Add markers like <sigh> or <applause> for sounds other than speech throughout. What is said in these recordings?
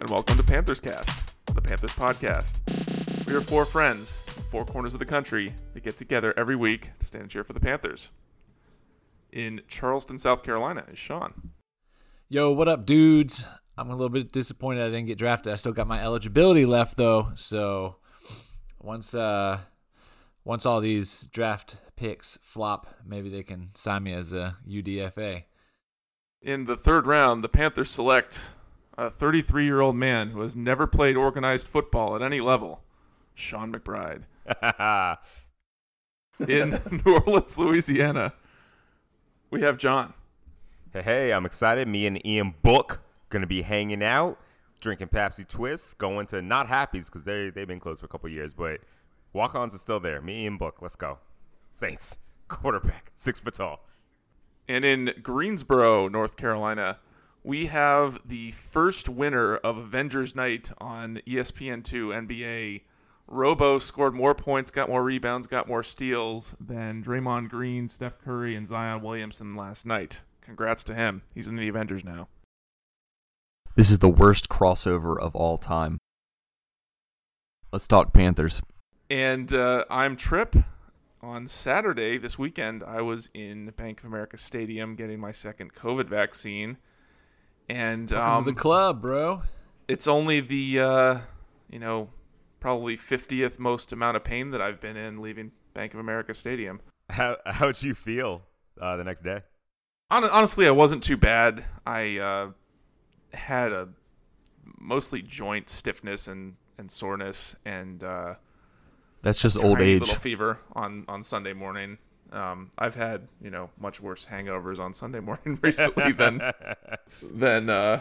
and welcome to Panthers Cast, the Panthers podcast. We are four friends, from four corners of the country, that get together every week to stand and cheer for the Panthers. In Charleston, South Carolina, is Sean. Yo, what up, dudes? I'm a little bit disappointed I didn't get drafted. I still got my eligibility left though, so once uh once all these draft picks flop, maybe they can sign me as a UDFA. In the third round, the Panthers select a 33 year old man who has never played organized football at any level, Sean McBride. <laughs> In <laughs> New Orleans, Louisiana, we have John. Hey, hey, I'm excited. Me and Ian Book gonna be hanging out, drinking Pepsi Twists, going to not Happy's because they they've been closed for a couple years, but walk-ons are still there. Me, Ian Book, let's go. Saints <laughs> quarterback, six foot tall. And in Greensboro, North Carolina, we have the first winner of Avengers Night on E ESPN2 NBA. Robo scored more points, got more rebounds, got more steals than Draymond Green, Steph Curry, and Zion Williamson last night. Congrats to him. He's in the Avengers now. This is the worst crossover of all time. Let's talk Panthers. And uh, I'm Trip. On Saturday this weekend, I was in Bank of America Stadium getting my second COVID vaccine. And um, the club, bro. it's only the uh, you know probably 50th most amount of pain that I've been in leaving Bank of America Stadium. How how'd you feel uh, the next day? Hon- honestly, I wasn't too bad. I uh, had a mostly joint stiffness and, and soreness and uh, That's just old tiny age. little fever on on Sunday morning. Um, I've had you know much worse hangovers on Sunday morning <laughs> <laughs> recently than than uh,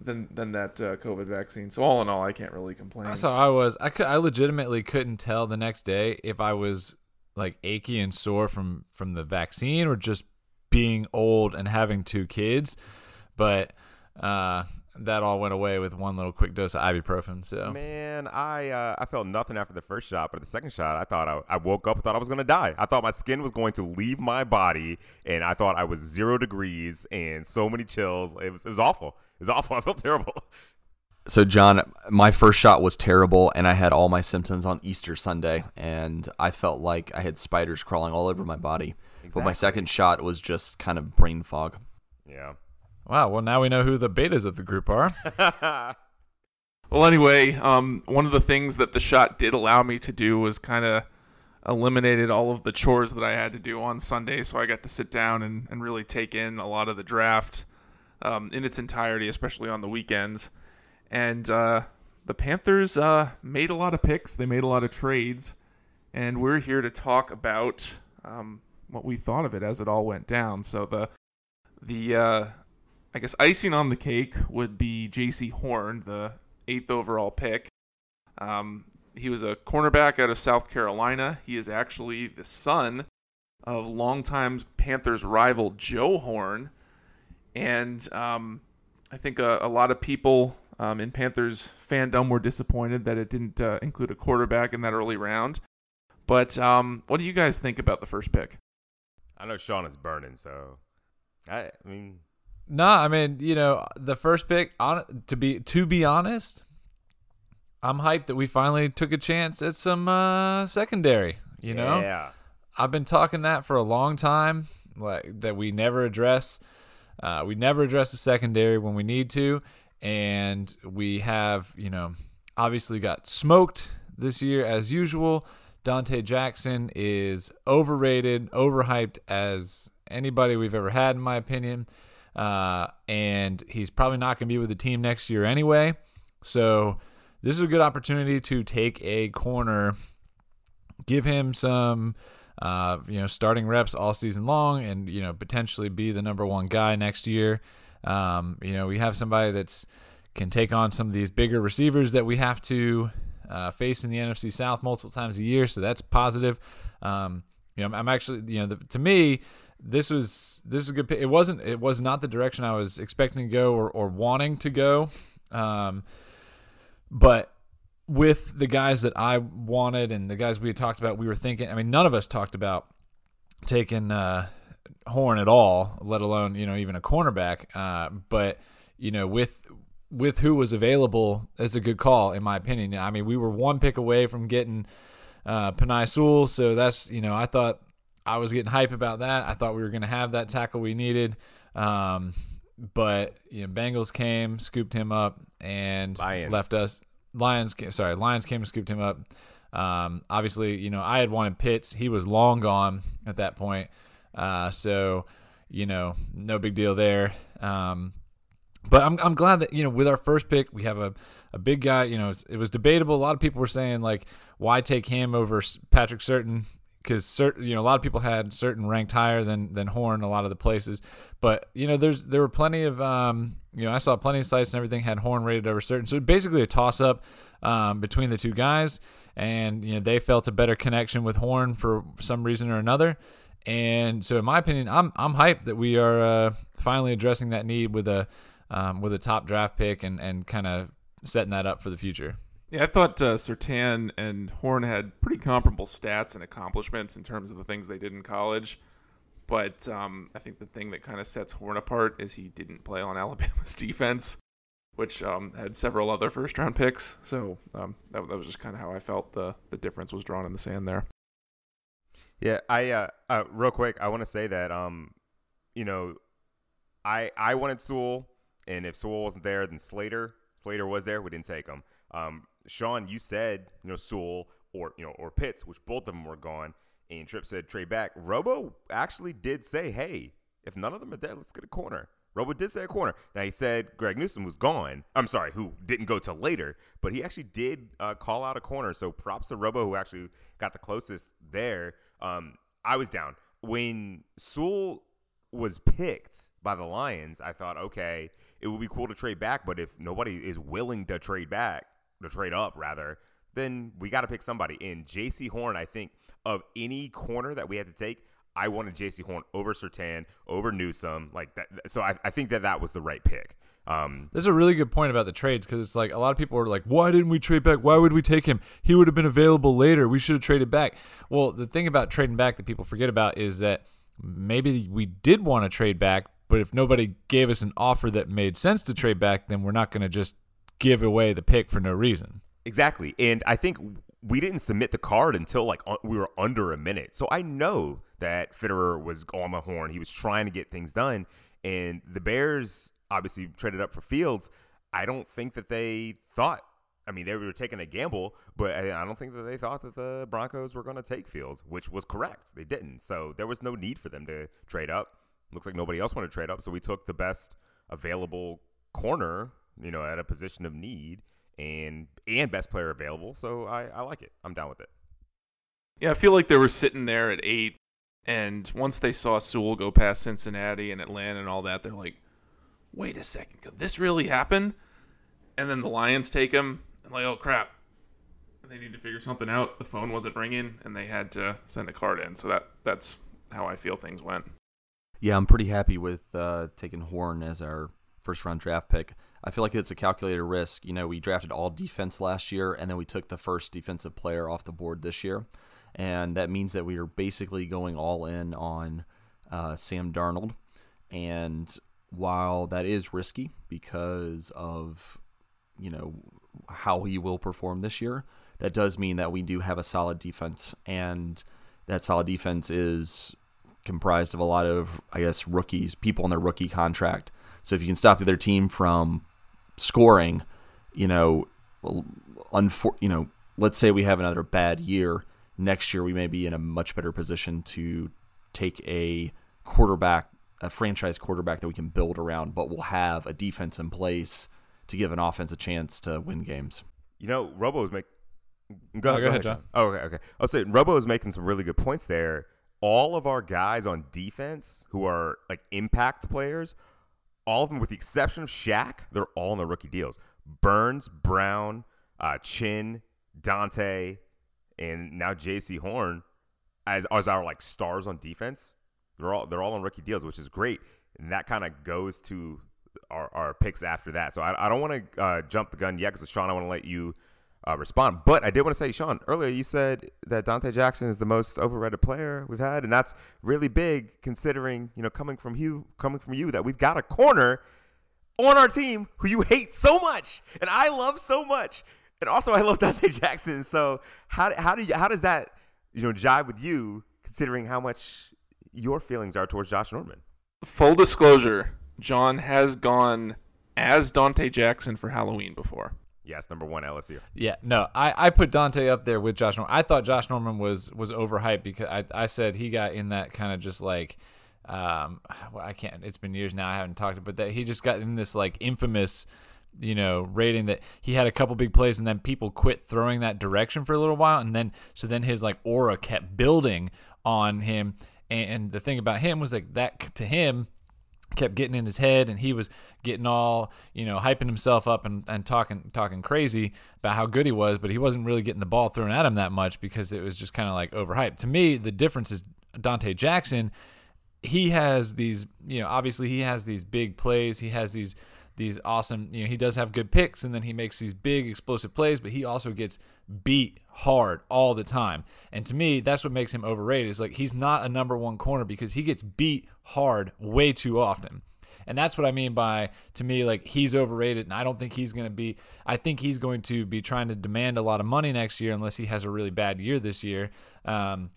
than than that uh, COVID vaccine. So all in all, I can't really complain. That's how I was. I could, I legitimately couldn't tell the next day if I was like achy and sore from from the vaccine or just being old and having two kids. But uh, that all went away with one little quick dose of ibuprofen. So Man, I uh, I felt nothing after the first shot, but the second shot, I thought I, I woke up, and thought I was gonna die. I thought my skin was going to leave my body, and I thought I was zero degrees and so many chills. It was it was awful. It was <laughs> awful. I felt terrible. So, John, my first shot was terrible, and I had all my symptoms on Easter Sunday, and I felt like I had spiders crawling all over my body. But my second shot was just kind of brain fog. Yeah. Wow. Well, now we know who the betas of the group are. <laughs> Well, anyway, um, one of the things that the shot did allow me to do was kind of eliminated all of the chores that I had to do on Sunday, so I got to sit down and, and really take in a lot of the draft um, in its entirety, especially on the weekends. And uh, the Panthers uh, made a lot of picks, they made a lot of trades, and we're here to talk about um, what we thought of it as it all went down. So the the uh, I guess icing on the cake would be Jaycee Horn, the eighth overall pick. Um, he was a cornerback out of South Carolina. He is actually the son of longtime Panthers rival Joe Horn, and um, I think a, a lot of people um, in Panthers fandom were disappointed that it didn't uh, include a quarterback in that early round. But um, what do you guys think about the first pick? I know Sean is burning, so I, I mean, No, I mean, you know, the first pick on to be to be honest, I'm hyped that we finally took a chance at some uh secondary, you know? yeah. I've been talking that for a long time, like that we never address uh we never address the secondary when we need to and we have, you know, obviously got smoked this year as usual. Donte Jackson is overrated, overhyped as anybody we've ever had, in my opinion. Uh, and he's probably not going to be with the team next year anyway. So this is a good opportunity to take a corner, give him some, uh, you know, starting reps all season long, and you know potentially be the number one guy next year. Um, you know, we have somebody that's can take on some of these bigger receivers that we have to uh, face in the NFC South multiple times a year, so that's positive. Um, you know, I'm- actually, you know, the, to me, this was this is a good. pick. It wasn't. It was not the direction I was expecting to go or, or wanting to go. Um, but with the guys that I wanted and the guys we had talked about, we were thinking. I mean, none of us talked about taking uh, Horn at all, let alone you know even a cornerback. Uh, but you know, with with who was available, it's a good call in my opinion. I mean, we were one pick away from getting uh, Penei Sewell, so that's you know I thought I was getting hype about that. I thought we were going to have that tackle we needed, um, but you know Bengals came, scooped him up, and Lions. left us. Lions, came, sorry, Lions came and scooped him up. Um, obviously, you know I had wanted Pitts. He was long gone at that point, uh, so you know no big deal there. Um, but I'm, I'm glad that you know with our first pick we have a, a big guy you know it was debatable a lot of people were saying like why take him over Patrick Surtain because Surtain you know a lot of people had Surtain ranked higher than than Horn a lot of the places. But you know there's there were plenty of um you know I saw plenty of sites and everything had Horn rated over Surtain. So basically a toss up um, between the two guys. And you know they felt a better connection with Horn for some reason or another. And so in my opinion I'm I'm hyped that we are uh, finally addressing that need with a um, with a top draft pick and, and kind of setting that up for the future. Yeah, I thought uh, Surtain and Horn had pretty comparable stats and accomplishments in terms of the things they did in college. But um, I think the thing that kind of sets Horn apart is he didn't play on <laughs> Alabama's defense, which um, had several other first round picks. So um, that, that was just kind of how I felt the, the difference was drawn in the sand there. Yeah, I uh, uh real quick, I want to say that um, you know, I I wanted Sewell, and if Sewell wasn't there, then Slater. Slater was there. We didn't take him. Um, Sean, you said you know Sewell or you know or Pitts, which both of them were gone. And Tripp said trade back. Robo actually did say, hey, if none of them are dead, let's get a corner. Robo did say a corner. Now he said Greg Newsome was gone. I'm sorry, who didn't go till later, but he actually did uh, call out a corner. So props to Robo who actually got the closest there. Um, I was down when Sewell was picked by the Lions. I thought, okay, it would be cool to trade back, but if nobody is willing to trade back, to trade up rather, then we got to pick somebody. And Jaycee Horn, I think of any corner that we had to take, I wanted Jaycee Horn over Surtain, over Newsome, like that. So I, I think that that was the right pick. Um, This is a really good point about the trades because it's like a lot of people are like, why didn't we trade back? Why would we take him? He would have been available later. We should have traded back. Well, the thing about trading back that people forget about is that maybe we did want to trade back, but if nobody gave us an offer that made sense to trade back, then we're not going to just give away the pick for no reason. Exactly. And I think we didn't submit the card until like we were under a minute. So I know that Fitterer was on the horn. He was trying to get things done. And the Bears obviously traded up for Fields. I don't think that they thought, I mean, they were taking a gamble, but I don't think that they thought that the Broncos were going to take Fields, which was correct. They didn't. So there was no need for them to trade up. Looks like nobody else wanted to trade up. So we took the best available corner, you know, at a position of need and and best player available. So I, I like it. I'm down with it. Yeah, I feel like they were sitting there at eight, and once they saw Sewell go past Cincinnati and Atlanta and all that, they're like, "Wait a second, could this really happen?" And then the Lions take him, and like, "Oh crap!" They need to figure something out. The phone wasn't ringing, and they had to send a card in. So that that's how I feel things went. Yeah, I'm pretty happy with uh, taking Horn as our first round draft pick. I feel like it's a calculated risk. You know, we drafted all defense last year, and then we took the first defensive player off the board this year. And that means that we are basically going all in on uh, Sam Darnold. And while that is risky because of, you know, how he will perform this year, that does mean that we do have a solid defense. And that solid defense is comprised of a lot of, I guess, rookies, people on their rookie contract. So if you can stop the other team from scoring, you know, unfor- you know, let's say we have another bad year, next year we may be in a much better position to take a quarterback, a franchise quarterback that we can build around, but we'll have a defense in place to give an offense a chance to win games. You know, Robo was making. Go, No, go ahead, John. John. Oh, okay, okay. I'll say Robo is making some really good points there. All of our guys on defense who are like impact players, all of them with the exception of Shaq, they're all in the rookie deals. Burns, Brown, uh, Chin, Donte, and now Jaycee Horn as as our like stars on defense. They're all they're all on rookie deals, which is great, and that kind of goes to our, our picks after that. So I, I don't want to uh, jump the gun yet because Sean, I want to let you uh, respond. But I did want to say, Sean, earlier you said that Donte Jackson is the most overrated player we've had, and that's really big considering you know coming from you coming from you that we've got a corner on our team who you hate so much and I love so much. And also I love <laughs> Donte Jackson. So how how do you how does that you know jive with you considering how much your feelings are towards Josh Norman? Full disclosure, John has gone as Donte Jackson for Halloween before. Yes, number one LSU. Yeah, no, I, I put Donte up there with Josh Norman. I thought Josh Norman was was overhyped because I, I said he got in that kind of just like um well, I can't it's been years now I haven't talked but that he just got in this like infamous you know rating that he had a couple big plays and then people quit throwing that direction for a little while and then so then his like aura kept building on him and the thing about him was like that to him kept getting in his head and he was getting all you know hyping himself up and, and talking talking crazy about how good he was but he wasn't really getting the ball thrown at him that much because it was just kind of like overhyped. To me the difference is donte jackson he has these you know obviously he has these big plays he has these these awesome you know he does have good picks and then he makes these big explosive plays but he also gets beat hard all the time. And to me that's what makes him overrated is like he's not a number one corner because he gets beat hard way too often and that's what I mean by to me like he's overrated and I don't think he's going to be I think he's going to be trying to demand a lot of money next year unless he has a really bad year this year um,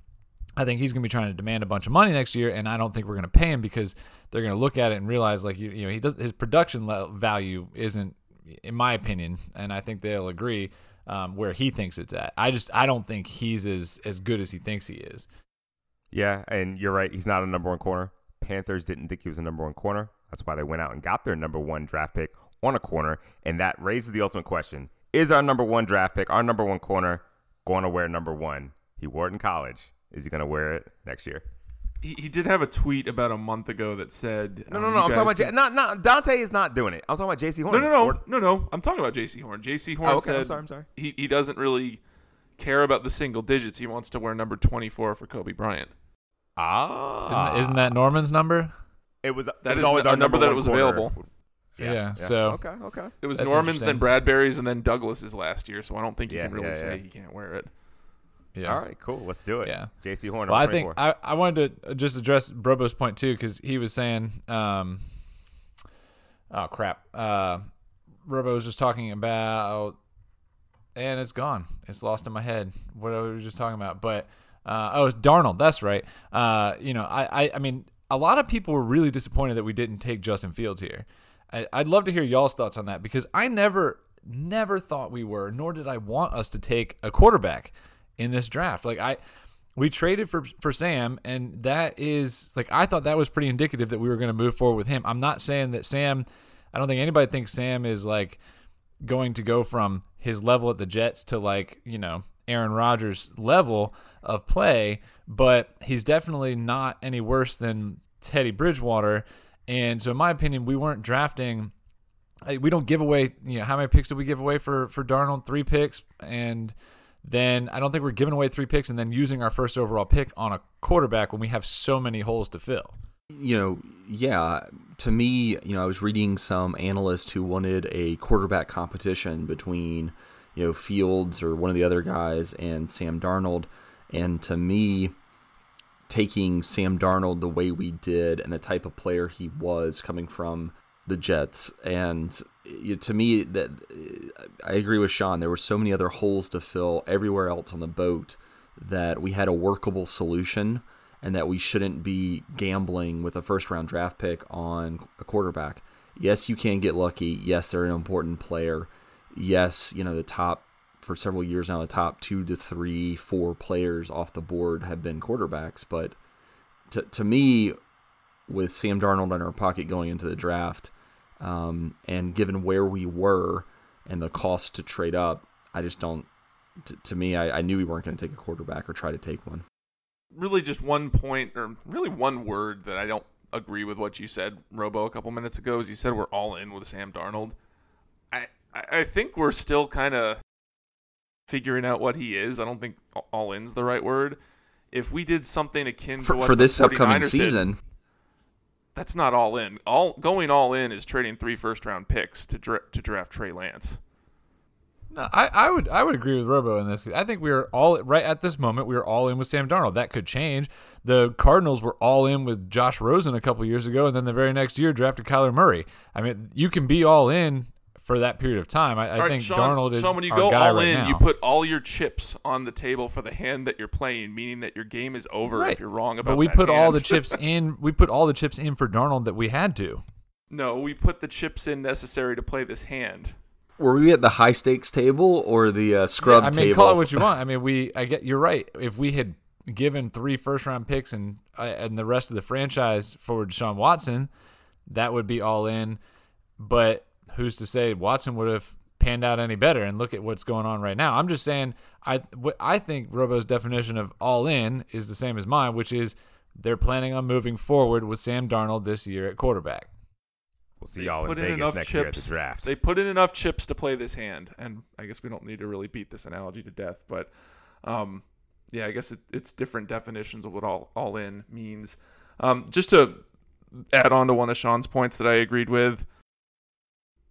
I think he's going to be trying to demand a bunch of money next year, and I don't think we're going to pay him because they're going to look at it and realize, like you, you know, he does his production value isn't, in my opinion, and I think they'll agree um, where he thinks it's at. I just I don't think he's as as good as he thinks he is. Yeah, and you're right. He's not a number one corner. Panthers didn't think he was a number one corner. That's why they went out and got their number one draft pick on a corner, and that raises the ultimate question: Is our number one draft pick, our number one corner, going to wear number one? He wore it in college. Is he going to wear it next year? He, he did have a tweet about a month ago that said, No, um, no, no. I'm talking about J- not not Donte is not doing it. I'm talking about Jaycee Horn. No, no, no, Or- no, no. I'm talking about Jaycee Horn. Jaycee Horn Oh, okay. said I'm sorry. I'm sorry. he he doesn't really care about the single digits. He wants to wear number 24 for Kobe Bryant. Ah, Isn't, isn't that Norman's number? It was That it always a our number that one was corner. available. Yeah, so- okay, okay. It was That's Norman's, then interesting. Bradberry's, and then Douglas's last year. So I don't think you Yeah, can really yeah, say yeah. he can't wear it. Yeah. All right, cool. Let's do it. Yeah. Jaycee Horn. Well, I think I, I wanted to just address Brobo's point too because he was saying, um, oh crap, uh, Robo was just talking about, and it's gone. It's lost in my head. What I was just talking about, but uh, oh, Darnold. That's right. Uh, you know, I, I, I mean, a lot of people were really disappointed that we didn't take Justin Fields here. I, I'd love to hear y'all's thoughts on that because I never, never thought we were, nor did I want us to take a quarterback in this draft. Like I, we traded for for Sam, and that is like I thought that was pretty indicative that we were going to move forward with him. I'm not saying that Sam. I don't think anybody thinks Sam is like going to go from his level at the Jets to like you know Aaron Rodgers level of play, but he's definitely not any worse than Teddy Bridgewater. And so, in my opinion, we weren't drafting. We don't give away. You know, how many picks did we give away for for Darnold? Three picks, and then I don't think we're giving away three picks and then using our first overall pick on a quarterback when we have so many holes to fill. you know, yeah, to me, you know, I was reading some analysts who wanted a quarterback competition between, you know, Fields or one of the other guys and Sam Darnold. And to me, taking Sam Darnold the way we did and the type of player he was coming from the Jets and you to me that I agree with Sean there were so many other holes to fill everywhere else on the boat that we had a workable solution and that we shouldn't be gambling with a first round draft pick on a quarterback. Yes, you can get lucky. Yes, they're an important player. Yes, you know, the top for several years now, the top two to three, four players off the board have been quarterbacks. But to, to me, with Sam Darnold in our pocket going into the draft, um, and given where we were and the cost to trade up, I just don't. To, to me, I, I knew we weren't going to take a quarterback or try to take one. Really, just one point, or really one word that I don't agree with what you said, Robo, a couple minutes ago. Is you said we're all in with Sam Darnold. I I I think we're still kind of figuring out what he is. I don't think all in's the right word. If we did something akin to For, what for the this upcoming 49ers did, season, that's not all in. All going all in is trading three first round picks to dra- to draft Trey Lance. No, I, I would I would agree with Robo in this. I think we are all right at this moment. We are all in with Sam Darnold. That could change. The Cardinals were all in with Josh Rosen a couple years ago, and then the very next year drafted Kyler Murray. I mean, you can be all in for that period of time. I, I All right, think Sean, Darnold is Sean, when you our go guy all right in, now. you put all your chips on the table for the hand that you're playing, meaning that your game is over Right. if you're wrong about but we that put all the chips <laughs> in. We put all the chips in for Darnold that we had to. no, we put the chips in necessary to play this hand. Were we at the high stakes table or the uh, scrub table? I mean, table? call it what you want. I mean, we. <laughs> I get. You're right. If we had given three first round picks and uh, and the rest of the franchise for Deshaun Watson, that would be all in. But who's to say Watson would have panned out any better? And look at what's going on right now. I'm just saying. I what I think Robo's definition of all in is the same as mine, which is they're planning on moving forward with Sam Darnold this year at quarterback. We'll see y'all in put in Vegas enough next chips. year at the draft. They put in enough chips to play this hand, and I guess we don't need to really beat this analogy to death, but um, yeah, I guess it, it's different definitions of what all all in means. Um, just to add on to one of Sean's points that I agreed with,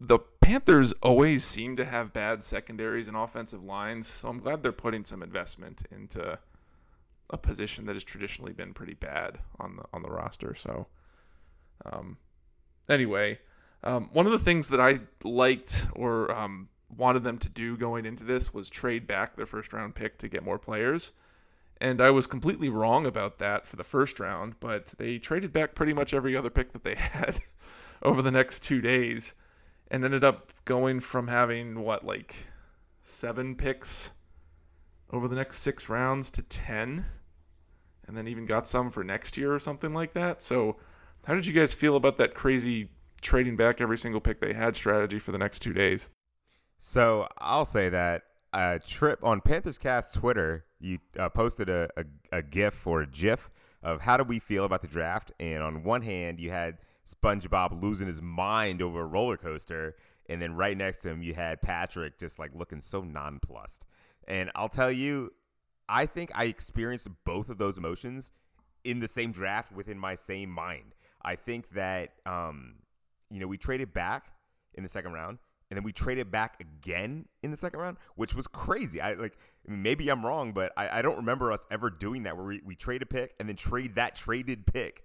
the Panthers always seem to have bad secondaries and offensive lines, so I'm glad they're putting some investment into a position that has traditionally been pretty bad on the on the roster. So, um, anyway, um, one of the things that I liked or um, wanted them to do going into this was trade back their first round pick to get more players. And I was completely wrong about that for the first round, but they traded back pretty much every other pick that they <laughs> had over the next two days and ended up going from having what, like seven picks over the next six rounds to 10, and then even got some for next year or something like that. So, how did you guys feel about that crazy trading back every single pick they had strategy for the next two days? So I'll say that a trip on Panthers Cast Twitter, you uh, posted a, a, a GIF or a GIF of how do we feel about the draft, and on one hand you had SpongeBob losing his mind over a roller coaster, and then right next to him you had Patrick just like looking so nonplussed. And I'll tell you, I think I experienced both of those emotions in the same draft within my same mind. I think that um, you know we traded back in the second round, and then we traded back again in the second round, which was crazy. I like maybe I'm wrong, but I, I don't remember us ever doing that where we, we trade a pick and then trade that traded pick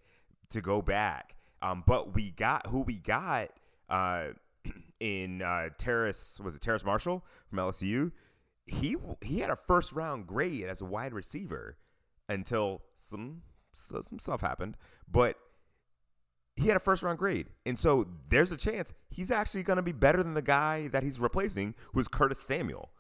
to go back. Um, but we got who we got uh, <clears throat> in uh, Terrace was it Terrace Marshall from LSU. He he had a first round grade as a wide receiver until some some stuff happened, but he had a first round grade. And so there's a chance he's actually going to be better than the guy that he's replacing, who's Curtis Samuel.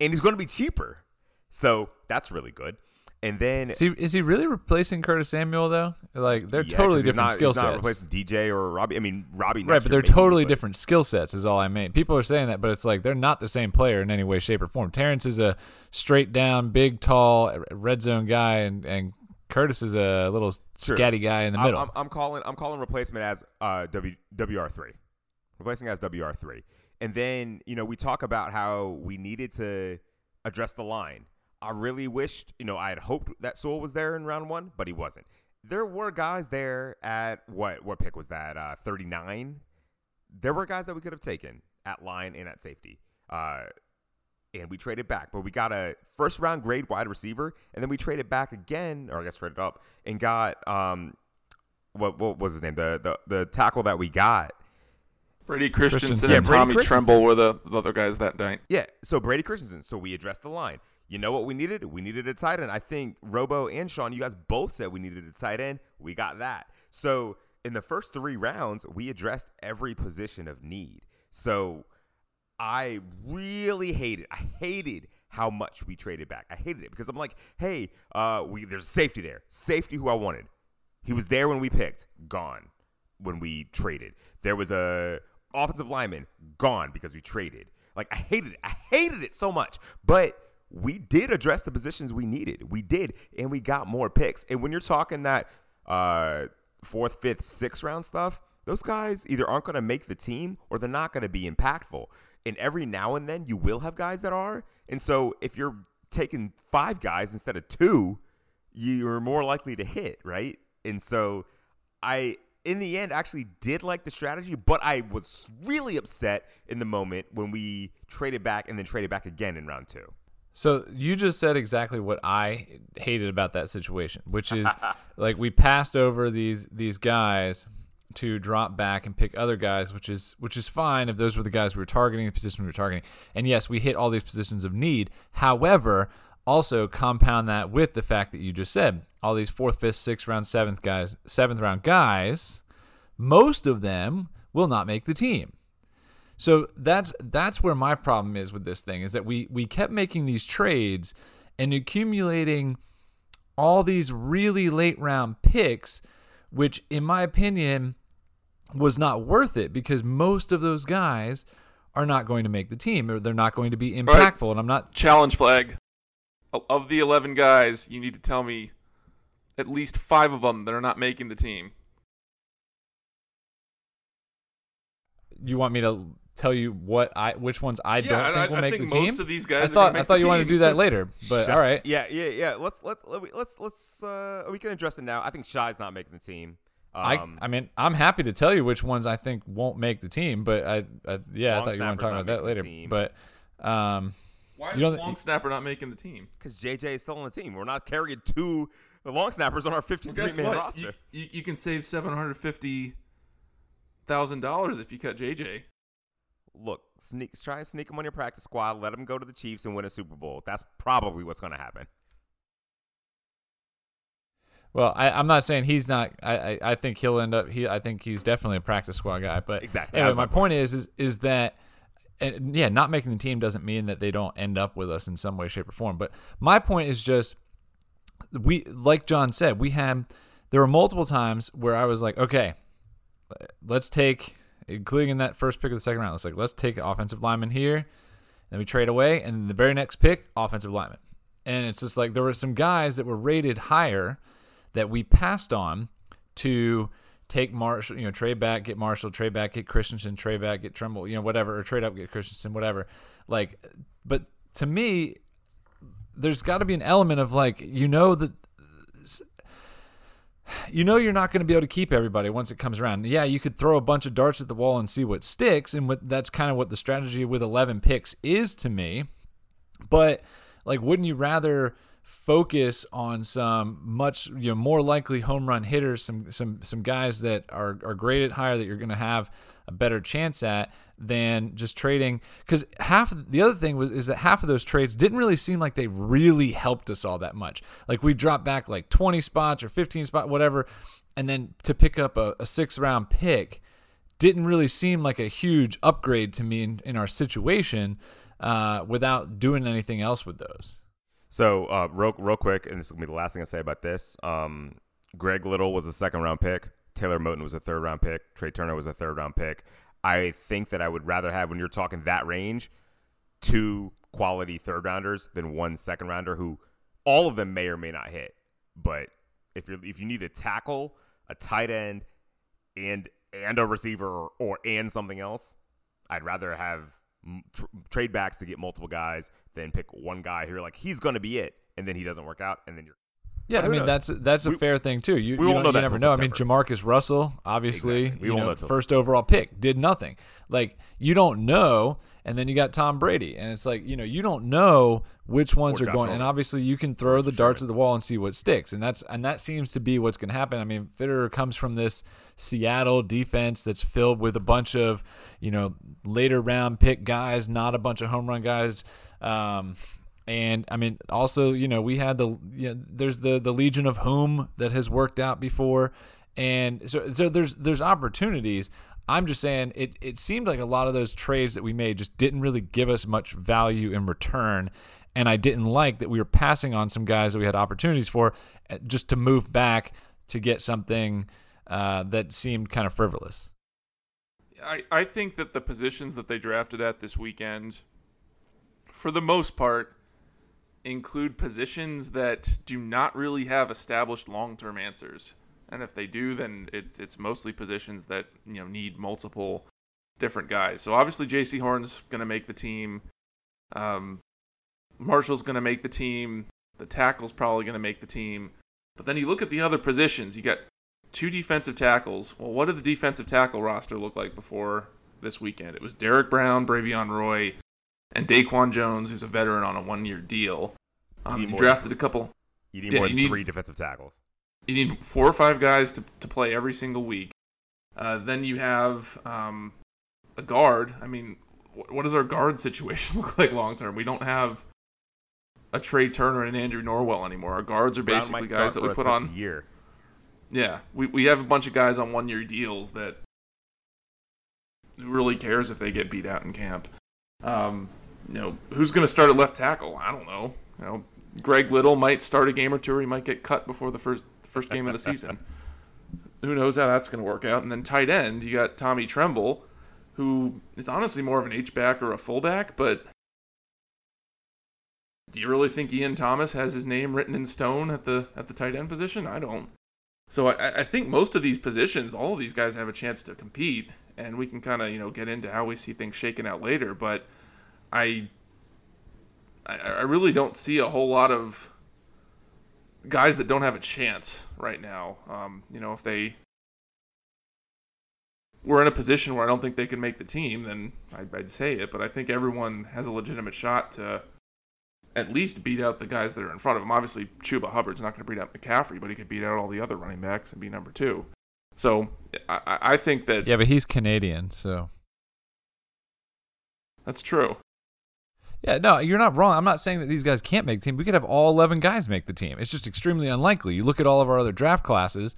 And he's going to be cheaper. So that's really good. And then Is he, is he really replacing Curtis Samuel though? Like they're Yeah, totally different not, skill he's not sets. replacing DJ or Robbie. I mean, Robbie. Right, but they're maybe, totally but- different skill sets. Is all I mean. People are saying that, but it's like they're not the same player in any way, shape, or form. Terrence is a straight down, big, tall, red zone guy, and and Curtis is a little Sure. scatty guy in the I'm- middle. I'm, I'm calling. I'm calling replacement as uh, w, WR three, replacing as WR three, and then you know we talk about how we needed to address the line. I really wished, you know, I had hoped that Sewell was there in round one, but he wasn't. There were guys there at what? What pick was that? Uh, Thirty nine. There were guys that we could have taken at line and at safety. Uh, and we traded back, but we got a first round grade wide receiver, and then we traded back again, or I guess traded up, and got um, what what was his name? The the the tackle that we got. Brady Christensen Christensen. Yeah, and Brady Tommy Christensen. Tremble were the, the other guys that night. Yeah, so Brady Christensen. So we addressed the line. You know what we needed? We needed a tight end. I think Robo and Sean, you guys both said we needed a tight end. We got that. So in the first three rounds, we addressed every position of need. So I really hated. I hated how much we traded back. I hated it because I'm like, hey, uh, we there's safety there. Safety who I wanted. He was there when we picked. Gone when we traded. There was a offensive lineman gone because we traded. Like I hated it. I hated it so much. But we did address the positions we needed. We did, and we got more picks. And when you're talking that uh, fourth, fifth, sixth round stuff, those guys either aren't going to make the team or they're not going to be impactful. And every now and then you will have guys that are. And so if you're taking five guys instead of two, you're more likely to hit, right? And so I in the end actually did like the strategy, but I was really upset in the moment when we traded back and then traded back again in round two. So you just said exactly what I hated about that situation, which is <laughs> like we passed over these these guys to drop back and pick other guys, which is which is fine if those were the guys we were targeting, the position we were targeting. And yes, we hit all these positions of need. However, also compound that with the fact that you just said all these fourth, fifth, sixth round, seventh guys, seventh round guys, most of them will not make the team. So that's that's where my problem is with this thing is that we we kept making these trades and accumulating all these really late round picks, which in my opinion was not worth it because most of those guys are not going to make the team or they're not going to be impactful. And I'm not Challenge flag. Of the 11 guys, you need to tell me at least five of them that are not making the team. you want me to tell you what I which ones I don't Yeah, think I- will I make think the team. most of these guys I are thought gonna I thought you wanted to do that later, <laughs> but Shy- all right. Yeah, yeah, yeah. Let's let's let me- let's let's uh we can address it now. I think Shi's not making the team. Um, I I mean I'm happy to tell you which ones I think won't make the team, but I, I yeah I thought you wanted to snapper's talk about that later. But um Why You is don't- long snapper not making the team? because JJ is still on the team. We're not carrying two long snappers on our 53 man roster. You, you, you can save seven hundred fifty thousand dollars if you cut JJ. Look, sneak, try and sneak him on your practice squad. Let him go to the Chiefs and win a Super Bowl. That's probably what's going to happen. well I, I'm not saying he's not I, I I think he'll end up he I think he's definitely a practice squad guy. But Exactly. Anyway, my my point is is is that and yeah, not making the team doesn't mean that they don't end up with us in some way, shape, or form. But my point is just we like John said, we had there were multiple times where I was like, okay, let's take including in that first pick of the second round, it's like let's take offensive lineman here, then we trade away, and the very next pick, offensive lineman. And it's just like there were some guys that were rated higher that we passed on to take Marshall, you know, trade back, get Marshall, trade back, get Christensen, trade back, get Tremble, you know, whatever, or trade up, get Christensen, whatever. Like, but to me, there's got to be an element of like, you know, that you know you're not going to be able to keep everybody once it comes around. Yeah, you could throw a bunch of darts at the wall and see what sticks, and what that's kind of what the strategy with 11 picks is to me. But like, wouldn't you rather focus on some much you know more likely home run hitters, some some some guys that are are great at higher that you're going to have a better chance at than just trading? Because half the other thing was is that half of those trades didn't really seem like they really helped us all that much. Like we dropped back like 20 spots or 15 spot whatever, and then to pick up a, a six round pick didn't really seem like a huge upgrade to me in, in our situation uh, without doing anything else with those. So, uh, real, real quick, and this will be the last thing I say about this. Um, Greg Little was a second round pick. Taylor Moton was a third round pick. Trai Turner was a third round pick. I think that I would rather have, when you're talking that range, two quality third rounders than one second rounder who all of them may or may not hit. But if you're if you need a tackle, a tight end, and and a receiver or, or and something else, I'd rather have tr- trade backs to get multiple guys than pick one guy who you're like he's going to be it, and then he doesn't work out, and then you're Yeah, I mean knows? that's that's a We- fair thing too. You, we you, won't don't- know you never know. I mean, Jamarcus Russell, obviously, Exactly. We won't know, know first overall pick, did nothing. Like you don't know, and then you got Tom Brady, and it's like you know you don't know which ones Or are Josh going. And obviously, you can throw the darts at the wall and see what sticks, and that's and that seems to be what's going to happen. I mean, Fitterer comes from this Seattle defense that's filled with a bunch of you know later round pick guys, not a bunch of home run guys. Um, and I mean, also, you know, we had the you know, there's the the Legion of Boom that has worked out before, and so so there's there's opportunities. I'm just saying it it seemed like a lot of those trades that we made just didn't really give us much value in return, and I didn't like that we were passing on some guys that we had opportunities for uh, just to move back to get something uh, that seemed kind of frivolous. I, I think that the positions that they drafted at this weekend, for the most part, include positions that do not really have established long term answers. And if they do, then it's it's mostly positions that you know need multiple different guys. So obviously Jaycee Horn's going to make the team. Um, Marshall's going to make the team. The tackle's probably going to make the team. But then you look at the other positions. You got two defensive tackles. Well, what did the defensive tackle roster look like before this weekend? It was Derrick Brown, Bravion Roy, and Daquan Jones, who's a veteran on a one-year deal. Um, you more drafted a couple. You need Yeah, more than need- three defensive tackles. You need four or five guys to, to play every single week. Uh, then you have um, a guard. I mean, wh- what does our guard <laughs> situation <laughs> look like long term? We don't have a Trai Turner and Andrew Norwell anymore. Our guards are basically guys that we put on. year. Yeah, we, we have a bunch of guys on one year deals that who really cares if they get beat out in camp. Um, you know, who's going to start at left tackle? I don't know. You know, Greg Little might start a game or two, or he might get cut before the first first game of the season. <laughs> Who knows how that's going to work out? And then tight end, you got Tommy Tremble, who is honestly more of an H back or a fullback, but do you really think Ian Thomas has his name written in stone at the at the tight end position? I don't. So I, I think most of these positions, all of these guys have a chance to compete, and we can kind of you know get into how we see things shaking out later. But I, I, really don't see a whole lot of guys that don't have a chance right now. Um, you know, if they were in a position where I don't think they can make the team, then I'd, I'd say it. But I think everyone has a legitimate shot to at least beat out the guys that are in front of them. Obviously, Chuba Hubbard's not going to beat out McCaffrey, but he could beat out all the other running backs and be number two. So I I think that Yeah, but he's Canadian, so that's true. Yeah, no, you're not wrong. I'm not saying that these guys can't make the team. We could have all 11 guys make the team. It's just extremely unlikely. You look at all of our other draft classes,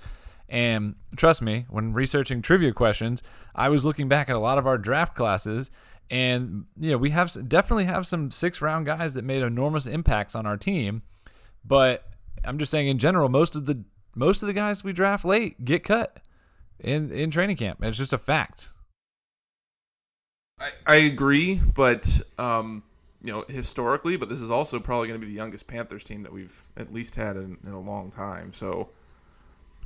and trust me, when researching trivia questions, I was looking back at a lot of our draft classes, and you know we have definitely have some six round guys that made enormous impacts on our team. But I'm just saying in general, most of the most of the guys we draft late get cut in in training camp. It's just a fact. I, I agree, but um, you know, historically, but this is also probably going to be the youngest Panthers team that we've at least had in, in a long time. So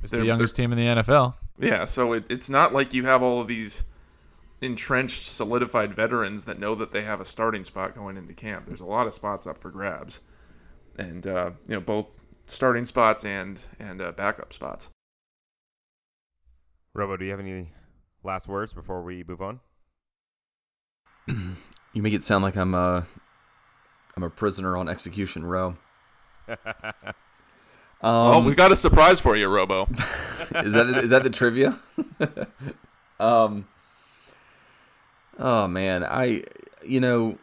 It's the youngest team in the NFL. yeah, so it, it's not like you have all of these entrenched, solidified veterans that know that they have a starting spot going into camp. There's a lot of spots up for grabs, and uh, you know, both starting spots and and uh, backup spots. Robo, do you have any last words before we move on? <clears throat> You make it sound like I'm a I'm a prisoner on execution row. Um, <laughs> well, we got a surprise for you, Robo. <laughs> is that is that the trivia? <laughs> um. Oh man, I you know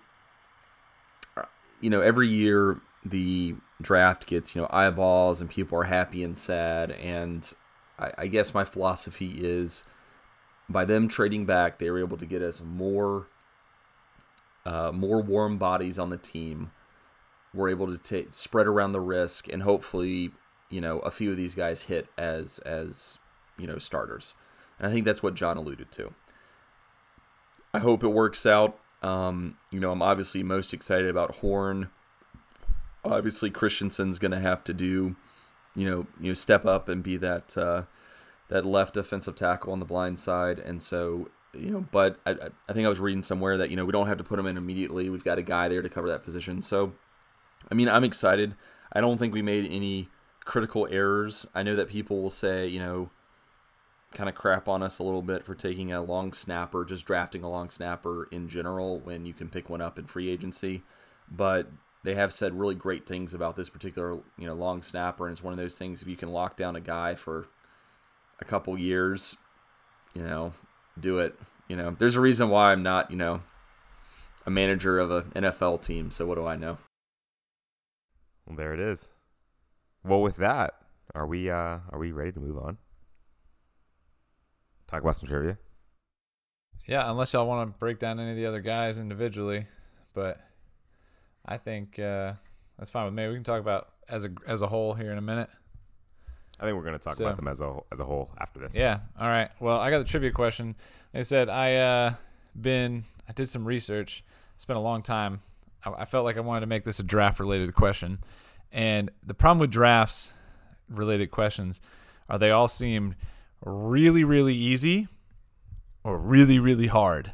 you know every year the draft gets you know eyeballs and people are happy and sad and I, I guess my philosophy is by them trading back they were able to get us more uh, more warm bodies on the team. We're able to ta spread around the risk and hopefully you know a few of these guys hit as as you know starters. And i think that's what john alluded to. I hope it works out. Um, you know i'm obviously most excited about horn. Obviously christensen's going to have to do you know you know step up and be that uh, that left defensive tackle on the blind side. And so you know but I, I- think i was reading somewhere that you know we don't have to put him in immediately we've got a guy there to cover that position so I mean, I'm excited. I don't think we made any critical errors. I know that people will say, you know, kind of crap on us a little bit for taking a long snapper, just drafting a long snapper in general when you can pick one up in free agency. But they have said really great things about this particular, you know, long snapper, and it's one of those things if you can lock down a guy for a couple years, you know, do it. You know, there's a reason why I'm not, you know, a manager of an NFL team. So what do I know? Well, there it is. Well, with that, are we uh are we ready to move on? Talk about some trivia. Yeah, unless y'all want to break down any of the other guys individually, but I think uh, that's fine with me. We can talk about as a as a whole here in a minute. I think we're going to talk So- about them as a as a whole after this. Yeah. All right. Well, I got the trivia question. Like I said, I uh been I did some research. It's a long time. I, I felt like I wanted to make this a draft related question, and the problem with drafts related questions are they all seem really really easy or really really hard.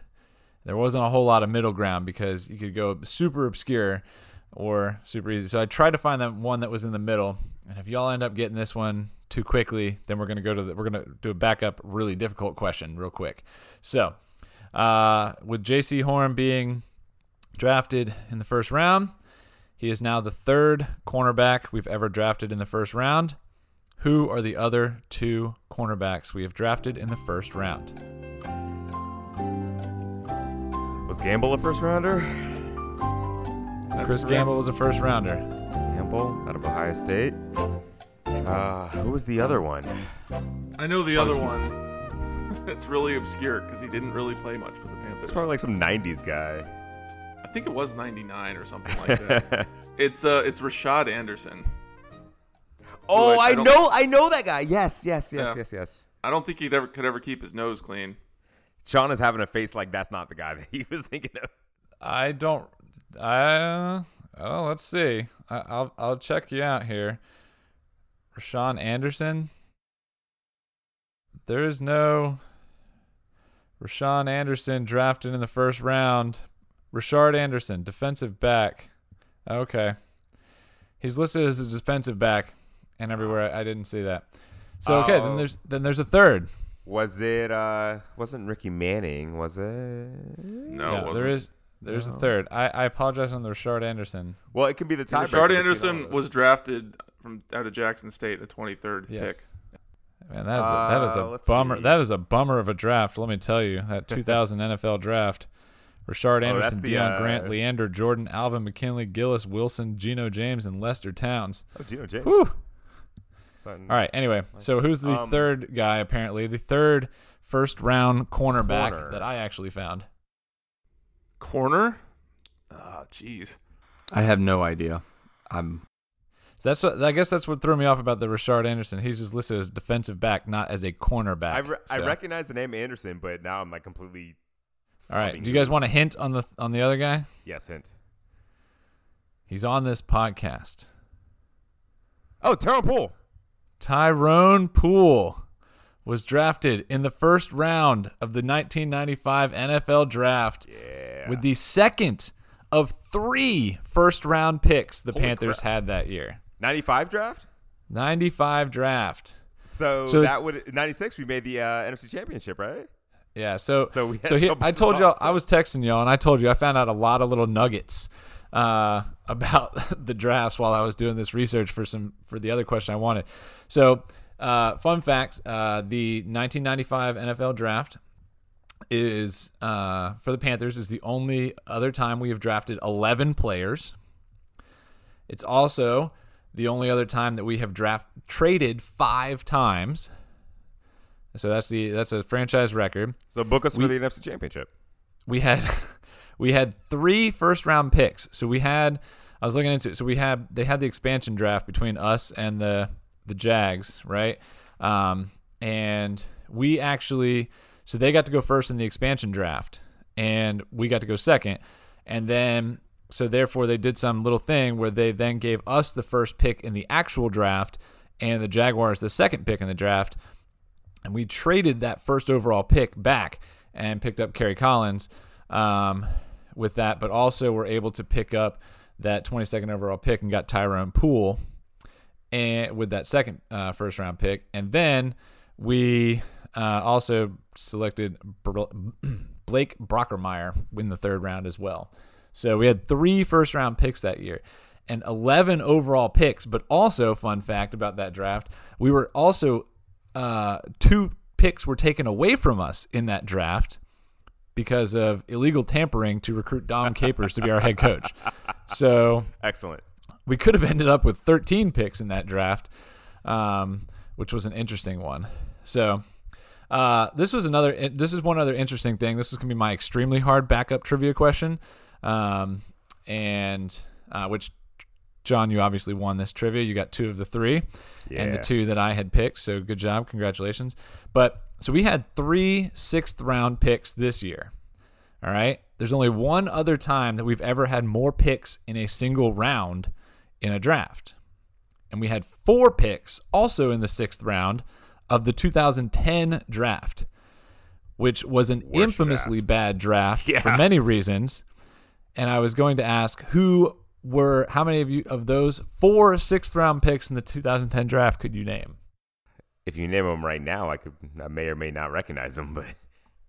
There wasn't a whole lot of middle ground because you could go super obscure or super easy. So I tried to find that one that was in the middle. And if y'all end up getting this one, too quickly, then we're gonna go to the, we're gonna do a backup really difficult question real quick. So, uh, with Jaycee Horn being drafted in the first round, he is now the third cornerback we've ever drafted in the first round. Who are the other two cornerbacks we have drafted in the first round? Was Gamble a first rounder? That's Chris correct. Gamble was a first rounder. Gamble out of Ohio State. Uh, who was the other one? I know the other one. <laughs> it's really obscure because he didn't really play much for the Panthers. It's probably like some '90s guy. I think it was 99 or something like that. <laughs> it's uh, it's Rashad Anderson. oh, I- I I, know, I know that guy. Yes, yes, yes, Yeah. yes, yes. I don't think he ever could ever keep his nose clean. Sean is having a face like that's not the guy that <laughs> he was thinking of. I don't. I. Oh, let's see. I, I'll I'll check you out here. Rashawn Anderson. There is no Rashawn Anderson drafted in the first round. Rashard Anderson, defensive back. Okay. He's listed as a defensive back, and everywhere I, I didn't see that. So okay, then Oh. there's then there's a third. Was it? uh Wasn't Ricky Manning? Was it? No, Yeah, it wasn't. there is there's a third. I, I apologize on the Rashard Anderson. Well, it can be the tiebreaker. Rashard Anderson was drafted from out of Jackson State, the 23rd Yes. pick. Man, that is a, that is Uh, a let's bummer. see. That is a bummer of a draft. Let me tell you, that <laughs> 2000 NFL draft. Rashard Oh, Anderson, the, Deon uh, Grant, Leander Jordan, Alvin McKinley, Gillis Wilson, Jeno James, and Lester Towns. Oh, Jeno James. Whew. All right. Anyway, so who's the Um, third guy? Apparently, the third first round cornerback Corner. that I actually found. Corner? Oh, jeez. I have no idea. I'm So that's what I guess that's what threw me off about the Rashard Anderson. He's just listed as defensive back, not as a cornerback. I, re- I recognize the name Anderson, but now I'm like completely. All right. Do you guys want a hint on the on the other guy? Yes, hint. He's on this podcast. Oh, Terrell Poole. Tyrone Poole was drafted in the first round of the 1995 NFL Draft Yeah. with the second of three first round picks the Holy Panthers crap. had that year. 95 draft. 95 draft. So, So that would 96. We made the uh, NFC Championship, right? Yeah, so So we so here, I told y'all I was texting y'all and I told you I found out a lot of little nuggets uh, <laughs> about the drafts while I was doing this research for some for the other question I wanted. So, uh, fun facts: uh, the 1995 NFL Draft is uh, for the Panthers is the only other time we have drafted 11 players. It's also the only other time that we have draft traded five times. So that's the that's a franchise record. So book us We- for the NFC Championship. We had <laughs> we had three first round picks. So we had I was looking into it. So we had they had the expansion draft between us and the the Jags, right? Um, and we actually so they got to go first in the expansion draft, and we got to go second, and then so therefore they did some little thing where they then gave us the first pick in the actual draft, and the Jaguars the second pick in the draft, and we traded that first overall pick back and picked up Kerry Collins um, with that, but also were able to pick up that 22nd overall pick and got Tyrone Poole and with that second uh, first round pick, and then we uh, also selected <clears throat> Blake Brockermeyer in the third round as well. So we had three first round picks that year and 11 overall picks. But also, fun fact about that draft, we were also uh, two picks were taken away from us in that draft because of illegal tampering to recruit Dom Capers to be our head coach. So Excellent. we could have ended up with 13 picks in that draft, um, which was an interesting one. So uh, this was another. This is one other interesting thing. This is gonna be my extremely hard backup trivia question, um, and uh, which John, you obviously won this trivia. You got two of the three, and the two that I had picked. So good job, congratulations. But so we had three sixth round picks this year. All right. There's only one other time that we've ever had more picks in a single round in a draft. And we had four picks also in the sixth round of the 2010 draft, which was an Worst infamously bad draft <laughs> for many reasons. And I was going to ask who were, how many of you of those four sixth round picks in the 2010 draft could you name? if you name them right now, I could, I may or may not recognize them, but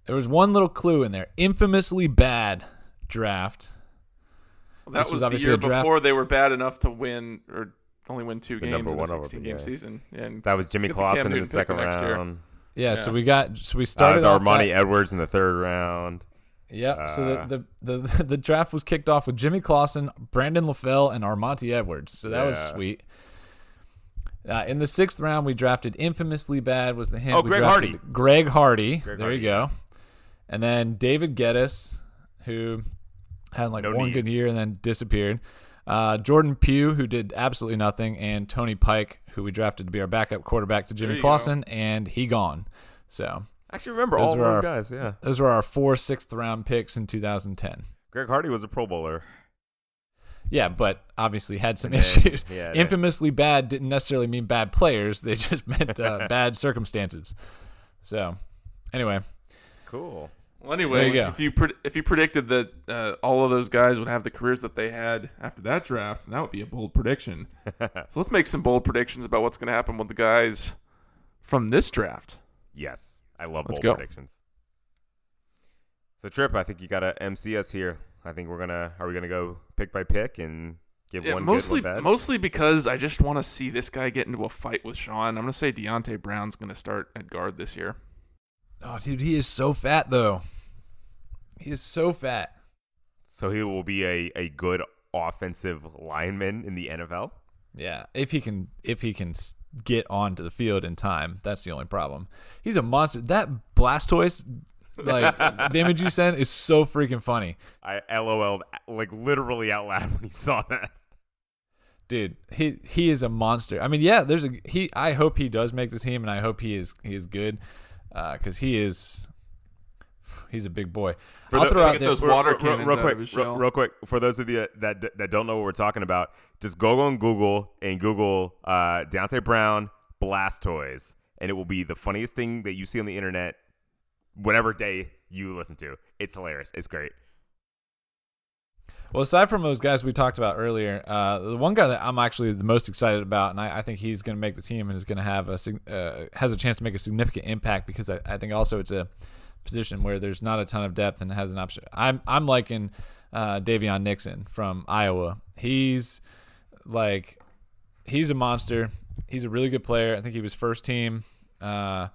There was one little clue in there. Infamously bad draft. Well, that This was was, the year draft- before they were bad enough to win or only win two The games number in a one over 16 pick, game yeah. season. And that was Jimmy Get the Cam Clausen in the second the next year. round. Yeah, so we got so we Uh, started it's our off Armanti Edwards in the third round. Yep. so Uh, the, the the <laughs> the draft was kicked off with Jimmy Clausen, Brandon LaFell, and Armanti Edwards. So that was sweet. Uh, in the sixth round, we drafted infamously bad was the hint. Oh, we Greg Hardy. Greg Hardy. Greg there Hardy, you go. And then David Gettis, who had like No one good year and then disappeared. Uh, Jordan Pugh, who did absolutely nothing, and Tony Pike, who we drafted to be our backup quarterback to Jimmy Clausen, and he gone. So I actually remember Those all those our- guys. Yeah, those were our four sixth round picks in 2010. Greg Hardy was a Pro Bowler. Yeah, but obviously had some then- issues. yeah, that- <laughs> Infamously bad didn't necessarily mean bad players; they <laughs> just meant uh, bad circumstances. So, anyway, Cool. well, anyway, you if you pred- if you predicted that uh, all of those guys would have the careers that they had after that draft, that would be a bold prediction. <laughs> so let's make some bold predictions about what's going to happen with the guys from this draft. Yes, I love Let's bold go. predictions. So Trip, I think you got to MC us here. I think we're gonna. Are we gonna go pick by pick and give Yeah, one mostly, good, one bad? mostly because I just want to see this guy get into a fight with Sean. I'm going to say Deonte Brown's going to start at guard this year. oh, dude, he is so fat though. He is so fat. so he will be a, a good offensive lineman in the NFL. Yeah, if he can, if he can get onto the field in time, that's the only problem. He's a monster. That Blastoise, like <laughs> the image you sent, is so freaking funny. I LOL'd like literally out loud <laughs> when he saw that. dude he he is a monster i mean yeah there's a he i hope he does make the team and i hope he is he is good uh, because he is he's a big boy i'll the- throw out those water real- real, cannons real quick, real, real quick, for those of you that that don't know what we're talking about, just go on Google and Google uh, Deonte Brown Blastoise, and it will be the funniest thing that you see on the internet, whatever day you listen to. It's hilarious. It's great. well aside from those guys we talked about earlier uh, the one guy that i'm actually the most excited about and i, I think he's going to make the team and is going to have a uh, has a chance to make a significant impact because I, I think also it's a position where there's not a ton of depth and has an option i'm i'm liking uh, Daviyon Nixon from Iowa. He's like he's a monster. He's a really good player. I think he was first team. Uh,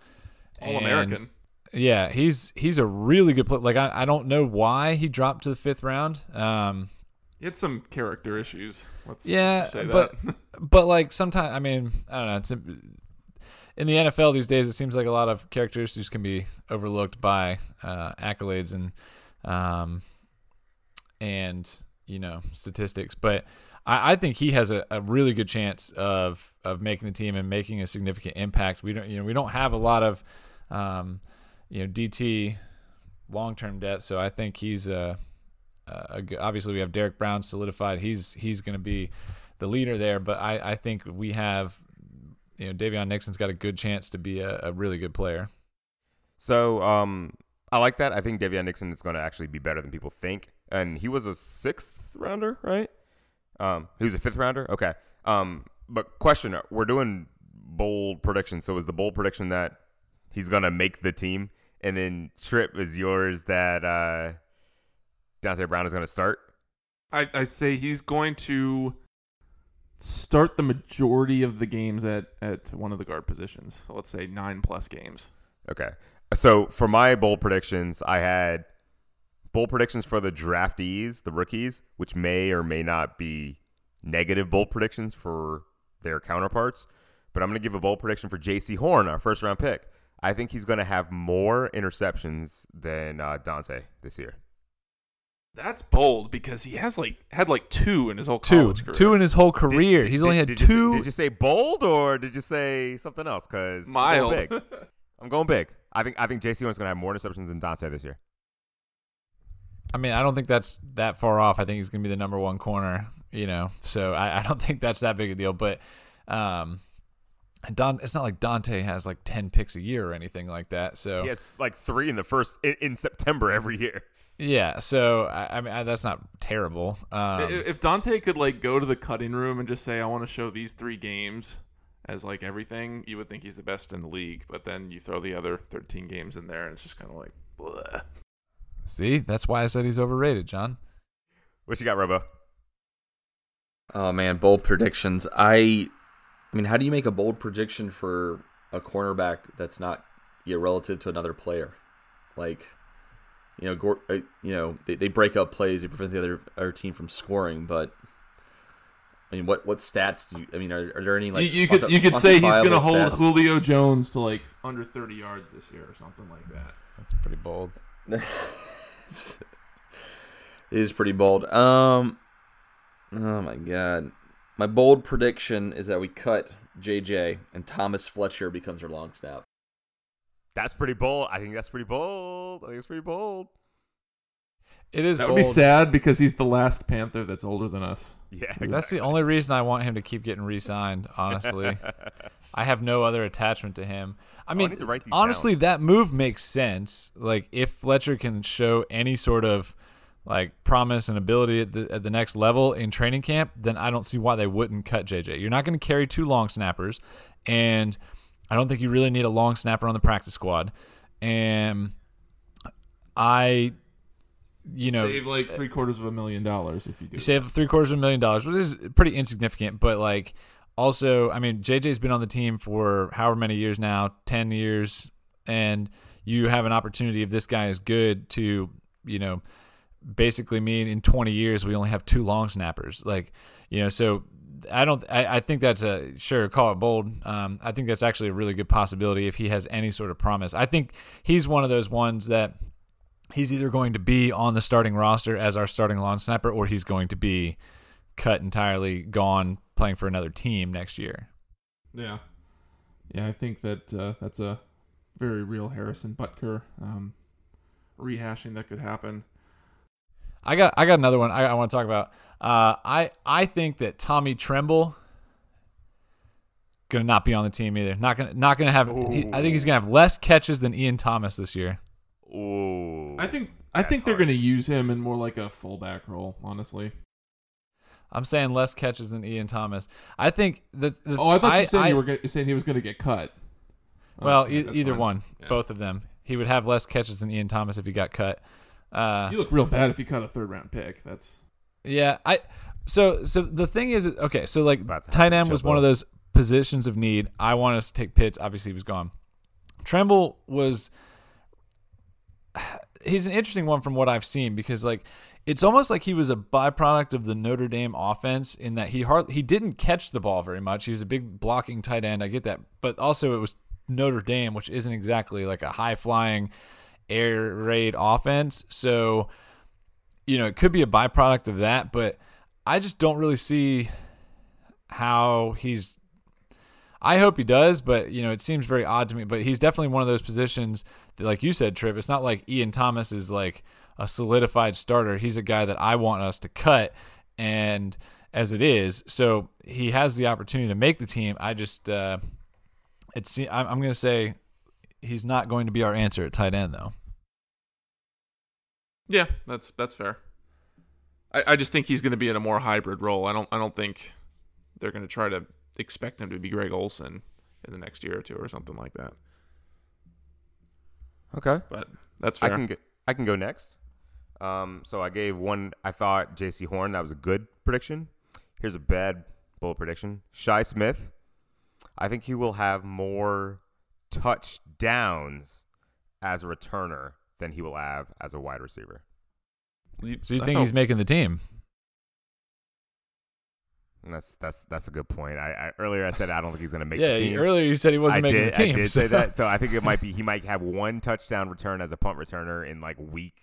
All American. Yeah, he's he's a really good player. Like I, I don't know why he dropped to the fifth round. Um, He had some character issues. Let's, yeah, let's just say but that. <laughs> but like sometimes I mean I don't know. In the NFL these days, it seems like a lot of characteristics can be overlooked by uh, accolades and um, and you know statistics. But I, I think he has a, a really good chance of of making the team and making a significant impact. We don't you know we don't have a lot of um, you know DT long term debt, so I think he's a, a, g- obviously we have Derrick Brown solidified. He's he's going to be the leader there, but I, I think we have you know Daviyon Nixon's got a good chance to be a, a really good player. So um, I like that. I think Daviyon Nixon is going to actually be better than people think. And he was a sixth rounder, right? Um, he was a fifth rounder. Okay. Um, but question: We're doing bold predictions. So is the bold prediction that he's going to make the team, and then Trip is yours that uh, Deonte Brown is going to start? I, I say he's going to start the majority of the games at, at one of the guard positions. So let's say nine plus games. Okay. So for my bold predictions, I had bold predictions for the draftees, the rookies, which may or may not be negative bold predictions for their counterparts. But I'm going to give a bold prediction for Jaycee Horn, our first round pick. I think he's going to have more interceptions than uh, Donte this year. That's bold because he has like had like two in his whole Two, college career. two in his whole career. Did- He's did- only had did you say- two. did you say bold or did you say something else? Because mild. I'm going big. I'm going big. I think I think Jaycee Horn's going to have more interceptions than Donte this year. I mean, I don't think that's that far off. I think he's going to be the number one corner. You know, so I, I don't <laughs> think that's that big a deal. But um, Don, it's not like Donte has like ten picks a year or anything like that. So He has like three in the first in, in September every year. Yeah, so I, I mean I, that's not terrible. Um, if Donte could like go to the cutting room and just say, "I want to show these three games," as like everything, you would think he's the best in the league. But then you throw the other 13 games in there, and it's just kind of like, bleh. See, that's why I said he's overrated, John. What you got, Robo? Oh man, bold predictions. I, I mean, how do you make a bold prediction for a cornerback that's not you know, relative to another player? Like, you know, Gor- uh, you know, they, they break up plays, they prevent the other other team from scoring. But I mean, what what stats do you? I mean, are, are there any like you, you could you could say he's gonna hold stats? Julio Jones to like under 30 yards this year or something like that. That's pretty bold. <laughs> it is pretty bold. Um, oh my god, my bold prediction is that we cut JJ and Thomas Fletcher becomes our long snap. That's pretty bold. I think that's pretty bold. I think it's pretty bold. It is That bold. would be sad because he's the last Panther that's older than us. Yeah, That's the only reason I want him to keep getting re-signed. Honestly, <laughs> I have no other attachment to him. I oh, I mean, need to write these honestly, down. that move makes sense. Like if Fletcher can show any sort of like promise and ability at the at the next level in training camp, then I don't see why they wouldn't cut JJ. You're not going to carry two long snappers, and I don't think you really need a long snapper on the practice squad. And I, you know, save like three quarters of a million dollars if you do. you save three quarters of a million dollars, which is pretty insignificant. But like, also, I mean, JJ's been on the team for however many years now, ten years, and you have an opportunity if this guy is good to, you know, basically mean in 20 years we only have two long snappers. Like, you know, so I don't. I, I think that's a sure call it bold. Um, I think that's actually a really good possibility if he has any sort of promise. I think he's one of those ones that he's either going to be on the starting roster as our starting long snapper or he's going to be cut entirely, gone playing for another team next year. Yeah, yeah. I think that uh, that's a very real Harrison Butker um, rehashing that could happen. I got I got another one I, I want to talk about. Uh, I I think that Tommy Tremble gonna not be on the team either. Not gonna not gonna have. He, I think he's gonna have less catches than Ian Thomas this year. Ooh. I think I think they're hard. going to use him in more like a fullback role. Honestly. I'm saying less catches than Ian Thomas. I think that. The, Oh, I thought you said I- you were gonna, saying he was going to get cut. Oh, Well, okay, e- either fine. one, Yeah. both of them. He would have less catches than Ian Thomas if he got cut. Uh, You look real bad if you cut a third round pick. That's Yeah, I so so the thing is okay, so like About tight end was Chopo. one of those positions of need. I want us to take Pitts, obviously he was gone. Tremble was he's an interesting one from what I've seen because like it's almost like he was a byproduct of the Notre Dame offense in that he hard he didn't catch the ball very much. He was a big blocking tight end. I get that, but also it was Notre Dame, which isn't exactly like a high flying air raid offense. So you know, it could be a byproduct of that, but I just don't really see how he's. I hope he does, but you know, it seems very odd to me. But he's definitely one of those positions like you said, Trip. It's not like Ian Thomas is like a solidified starter. He's a guy that I want us to cut, and as it is, so he has the opportunity to make the team. I just, uh, it's. I'm, I'm going to say he's not going to be our answer at tight end, though. yeah, that's that's fair. I, I just think he's going to be in a more hybrid role. I don't I don't think they're going to try to expect him to be Greg Olsen in the next year or two or something like that. Okay. But that's fair. I can go, I can go next. Um, so I gave one. I thought Jaycee Horn. That was a good prediction. Here's a bad bold prediction. Shi Smith. I think he will have more touchdowns as a returner than he will have as a wide receiver. So you I think thought- he's making the team? That's that's that's a good point. I, I earlier I said I don't think he's going to make yeah, the team. earlier you said he wasn't I making did, the team. I did so- say that. So I think it might be <laughs> he might have one touchdown return as a punt returner in like week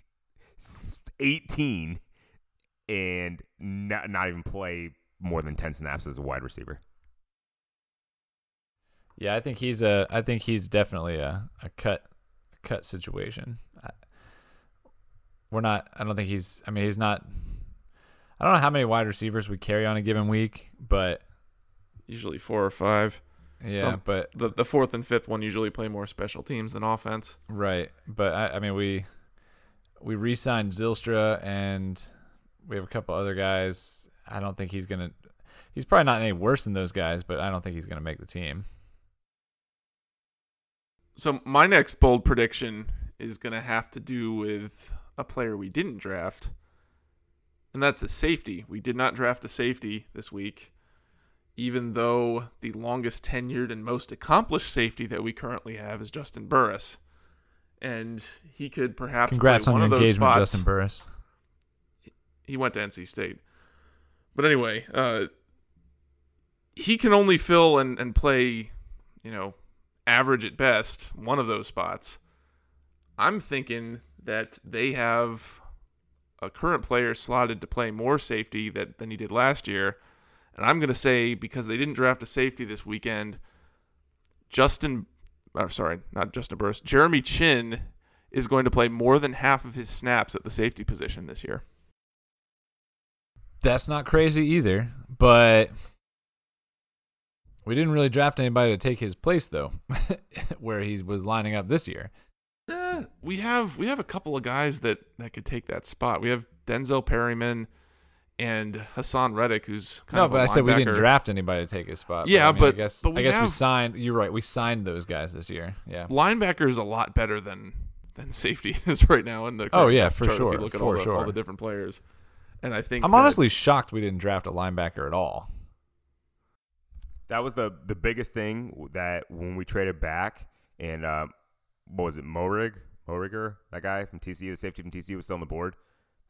18 and not, not even play more than 10 snaps as a wide receiver. Yeah, I think he's a. I think he's definitely a, a cut, a cut situation. I, we're not. I don't think he's. I mean, he's not. I don't know how many wide receivers we carry on a given week, but usually four or five. yeah, Some- but The the fourth and fifth one usually play more special teams than offense. right. But I, I mean, we we re-signed Zylstra, and we have a couple other guys. I don't think he's gonna. he's probably not any worse than those guys, but I don't think he's going to make the team. So my next bold prediction is going to have to do with a player we didn't draft, and that's a safety. We did not draft a safety this week, even though the longest tenured and most accomplished safety that we currently have is Juston Burris, and he could perhaps Congrats play on one your of those engagement, spots. Juston Burris. he went to NC State. But anyway, uh, he can only fill and, and play, you know, average at best, one of those spots. I'm thinking that they have a current player slotted to play more safety that, than he did last year. And I'm going to say, because they didn't draft a safety this weekend, Justin, or sorry, not Juston Burris, Jeremy Chinn is going to play more than half of his snaps at the safety position this year. That's not crazy either, but we didn't really draft anybody to take his place though, <laughs> where he was lining up this year. Eh, we have we have a couple of guys that that could take that spot. We have Denzel Perryman and Haason Reddick, who's kind no, of but I I said we didn't draft anybody to take his spot. Yeah, I mean, I but- guess but we I guess we signed. You're right. We signed those guys this year. Yeah. Linebacker is a lot better than than safety <laughs> is right now in the Oh, yeah, for chart if sure, you look at for all the, all the different players, and I think I'm honestly shocked we didn't draft a linebacker at all. That was the the biggest thing that when we traded back and um, what was it, Moehrig, Moriger, that guy from TCU, the safety from TCU was still on the board.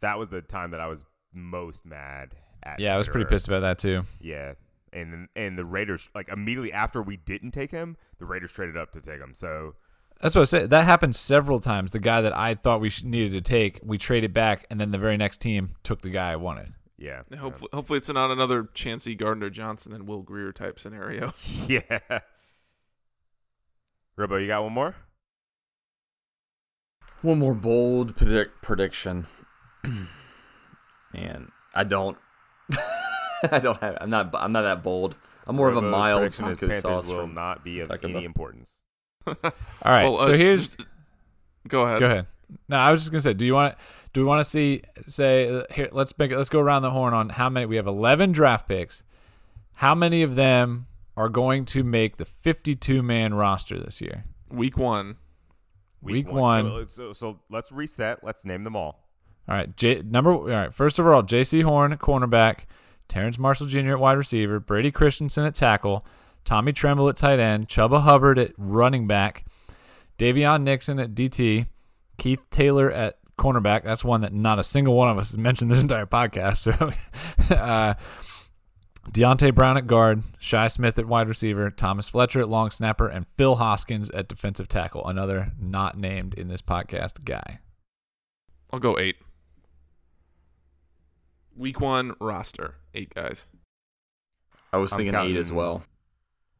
That was the time that I was most mad at. Yeah, I was pretty pissed about that too. Yeah, and then- and the Raiders like immediately after we didn't take him, the Raiders traded up to take him. So That's what I said. That happened several times. The guy that I thought we sh- needed to take, we traded back, and then the very next team took the guy I wanted. yeah, Yeah, Hopefully, hopefully it's not another Chauncey Gardner Johnson and Will Grier type scenario. <laughs> yeah. Robo, you got one more? One more bold predict- prediction. <clears throat> Man, I don't. <laughs> I don't have. I'm not. I'm not that bold. I'm more of a mild prediction is taco Panthers sauce will from. not be of Taco any Bell. importance. <laughs> All right. Well, uh, so here's. go ahead. Go ahead. No, I was just gonna say. Do you want? Do we want to see? Say uh, here. Let's make it. Let's go around the horn on how many. We have 11 draft picks. How many of them are going to make the 52 man roster this year? Week one. Week one. So, so, so let's reset. Let's name them all. All right, J, number all right. First of all, Jaycee Horn at cornerback, Terrace Marshall Jr. at wide receiver, Brady Christensen at tackle, Tommy Tremble at tight end, Chuba Hubbard at running back, Daviyon Nixon at DT, Keith Taylor at cornerback. That's one that not a single one of us has mentioned this entire podcast. <laughs> So, uh, Deonte Brown at guard, Shi Smith at wide receiver, Thomas Fletcher at long snapper, and Phil Hoskins at defensive tackle. Another not named in this podcast guy. I'll go eight. Week one roster, eight guys. I was I'm thinking eight as well.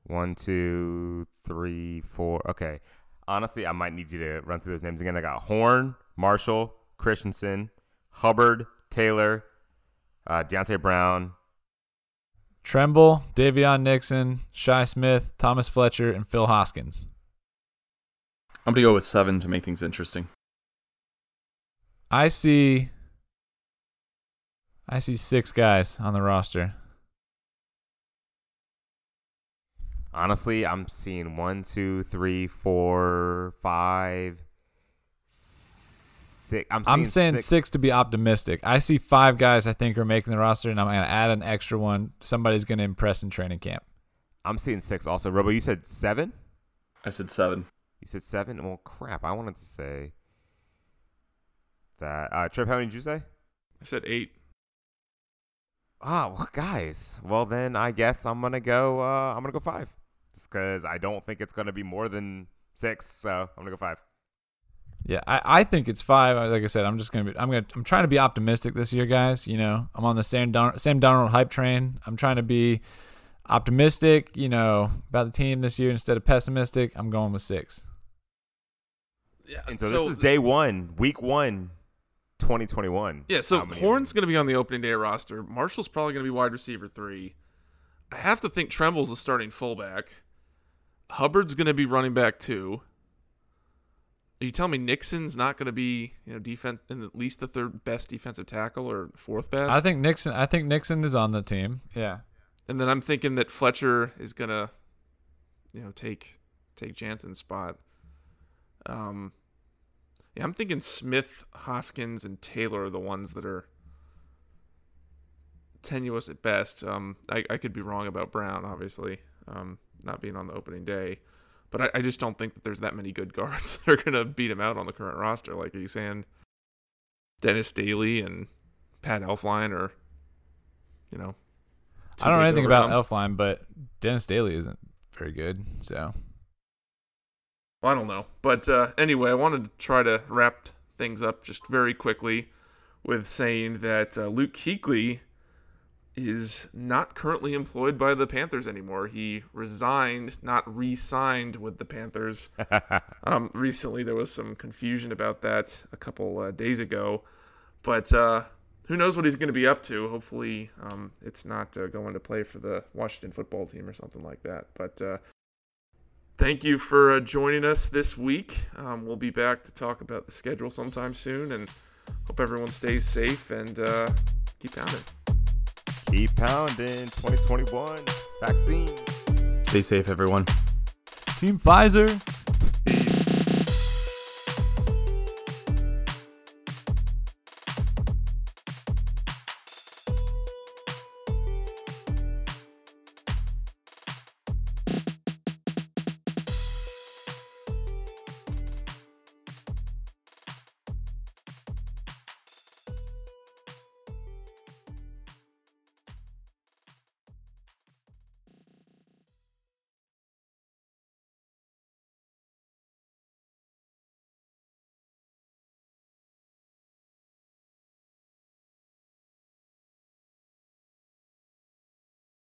One, two, three, four. Okay. Honestly, I might need you to run through those names again. I got Horn, Marshall, Christensen, Hubbard, Taylor, uh, Deonte Brown. Tremble, Daviyon Nixon, Shi Smith, Thomas Fletcher, and Phil Hoskins. I'm gonna go with seven to make things interesting. I see I see six guys on the roster. Honestly, I'm seeing one, two, three, four, five, six. I'm, I'm seeing saying six. to be optimistic. I see five guys I think are making the roster, and I'm going to add an extra one. Somebody's going to impress in training camp. I'm seeing six also. Robo, you said seven? I said seven. You said seven? Well, crap. I wanted to say that. Uh, Trip, how many did you say? I said eight. Ah, well, guys. Well, then I guess I'm gonna go. Uh, I'm gonna go five, because I don't think it's gonna be more than six. So I'm gonna go five. Yeah, I, I think it's five. Like I said, I'm just gonna be. I'm gonna. I'm trying to be optimistic this year, guys. You know, I'm on the Sam Don, Sam Darnold hype train. I'm trying to be optimistic. You know, about the team this year instead of pessimistic. I'm going with six. Yeah. And so, this is day one, week one, 2021. Yeah, so How many of Horn's going to be on the opening day roster. Marshall's probably going to be wide receiver three. I have to think Tremble's the starting fullback. Hubbard's going to be running back two. Are you telling me Nixon's not going to be, you know, defense in at least the third best defensive tackle or fourth best? I think Nixon. I think Nixon is on the team. Yeah. and then I'm thinking that Fletcher is gonna, you know, take take Jansen's spot. Um, yeah, I'm thinking Smith, Hoskins, and Taylor are the ones that are tenuous at best. Um, I, I could be wrong about Brown, obviously, um, not being on the opening day, but I, I just don't think that there's that many good guards <laughs> that are gonna beat him out on the current roster. Like, are you saying Dennis Daly and Pat Elflein or, you know? I don't know anything about overcome? Elflein, but Dennis Daly isn't very good. So Well, I don't know. But uh, anyway, I wanted to try to wrap things up just very quickly with saying that uh, Luke Kuechly is not currently employed by the Panthers anymore. He resigned, not re-signed with the Panthers. <laughs> um, recently, there was some confusion about that a couple uh, days ago, but uh, who knows what he's going to be up to? Hopefully, um, it's not uh, going to play for the Washington football team or something like that. But uh, thank you for uh, joining us this week. Um, we'll be back to talk about the schedule sometime soon, and hope everyone stays safe and uh, keep pounding. Keep pounding. 2021 vaccine. Stay safe, everyone. Team Pfizer.